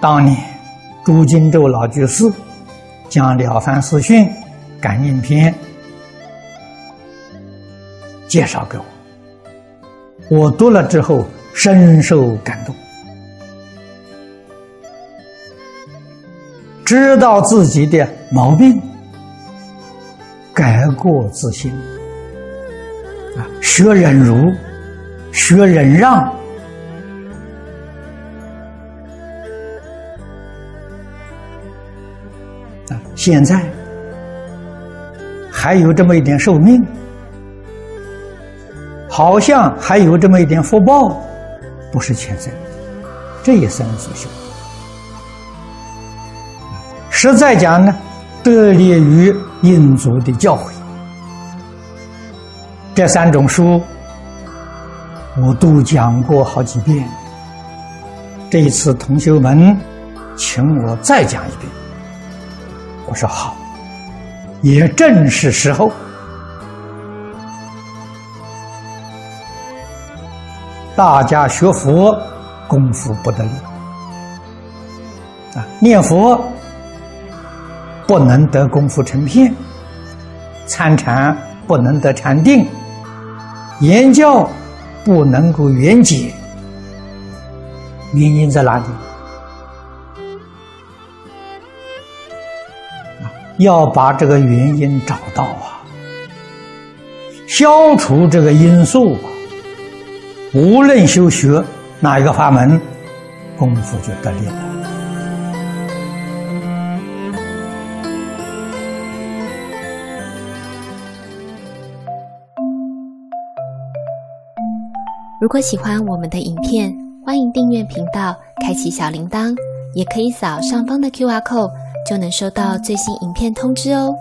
当年朱金洲老居士将《了凡四训》感应篇介绍给我，我读了之后深受感动，知道自己的毛病，改过自新，啊，学忍辱，学忍让。啊现在还有这么一点寿命，好像还有这么一点福报，不是前生，这一生所修。实在讲呢，得力于印祖的教诲。这三种书我都讲过好几遍，这一次同学们请我再讲一遍。我说好，也正是时候。大家学佛功夫不得力啊，念佛不能得功夫成片，参禅不能得禅定，言教不能够圆解，原因在哪里？要把这个原因找到啊，消除这个因素啊，无论修学哪一个法门，功夫就得力了。如果喜欢我们的影片，欢迎订阅频道，开启小铃铛，也可以扫上方的 Q R code。就能收到最新影片通知哦。